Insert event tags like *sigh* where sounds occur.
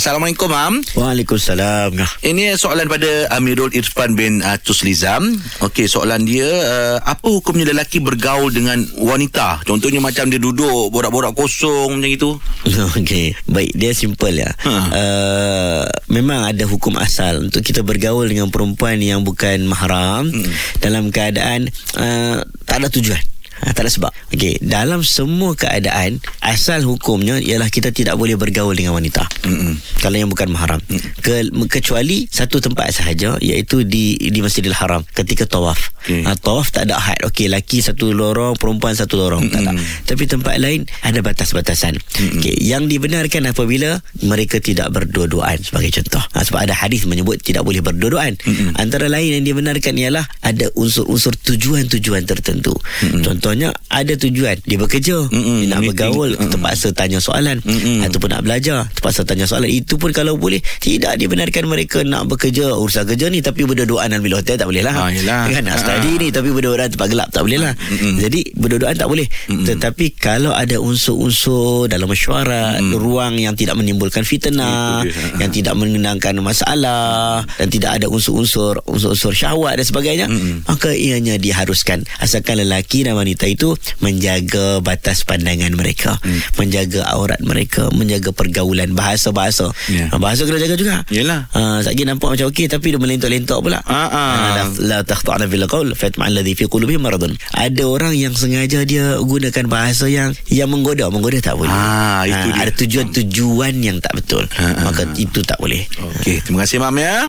Assalamualaikum, Mam. Waalaikumsalam. Ini soalan pada Amirul Irfan bin uh, Tuslizam. Okey, soalan dia, uh, apa hukumnya lelaki bergaul dengan wanita? Contohnya macam dia duduk borak-borak kosong macam itu. *laughs* Okey, baik dia simple ya. Ha. Uh, memang ada hukum asal untuk kita bergaul dengan perempuan yang bukan mahram Hmm. dalam keadaan uh, tak ada tujuan. Ha, *laughs* tak ada sebab. Okey, Dalam semua keadaan Asal hukumnya Ialah kita tidak boleh bergaul dengan wanita. Mm-mm. Kalau yang bukan mahram. Ke, Kecuali Satu tempat sahaja Iaitu di di Masjidil Haram Ketika tawaf. Okey. ha, Tawaf tak ada had. Okey, laki satu lorong Perempuan satu lorong. Tak ada. Tapi tempat lain Ada batas-batasan. Okey, Yang dibenarkan apabila Mereka tidak berdua-duaan Sebagai contoh. Ha, Sebab ada hadis menyebut Tidak boleh berdua-duaan. Antara lain yang dibenarkan Ialah Ada unsur-unsur tujuan-tujuan tertentu Contohnya Ada tujuan Dia bekerja Mm-mm, Dia nak bergaul Mm-mm. Terpaksa tanya soalan Mm-mm. Ataupun nak belajar Terpaksa tanya soalan Itu pun kalau boleh Tidak dibenarkan mereka Nak bekerja Urusan kerja ni Tapi dalam bilik hotel Tak boleh lah Ah, yelah. kan, Nak Ah. study ni Tapi berdua-duaan tempat gelap Tak boleh lah. Jadi berdua-duaan tak boleh Tetapi kalau ada unsur-unsur Dalam mesyuarat Ruang yang tidak menimbulkan fitnah dia. Yang tidak mengenangkan masalah Dan tidak ada unsur-unsur Unsur-unsur syahwat dan sebagainya Maka ianya diharuskan Asalkan lelaki dan wanita itu Menjaga batas pandangan mereka Menjaga aurat mereka Menjaga pergaulan Bahasa-bahasa. Ya. Ah, Bahasa kena jaga juga. Yelah. Ah, Satgi nampak macam okey Tapi dia melentok-lentok pula. Ah, ah. la, takhta'na fil qaul fatma alladhi fi qulubihim maradun. Ada orang yang sengaja dia gunakan bahasa yang yang menggoda. Menggoda tak boleh. Ah, itu dia. ada tujuan-tujuan yang tak betul. Ah, ah, maka itu tak boleh. Okey, terima kasih, Mam ya.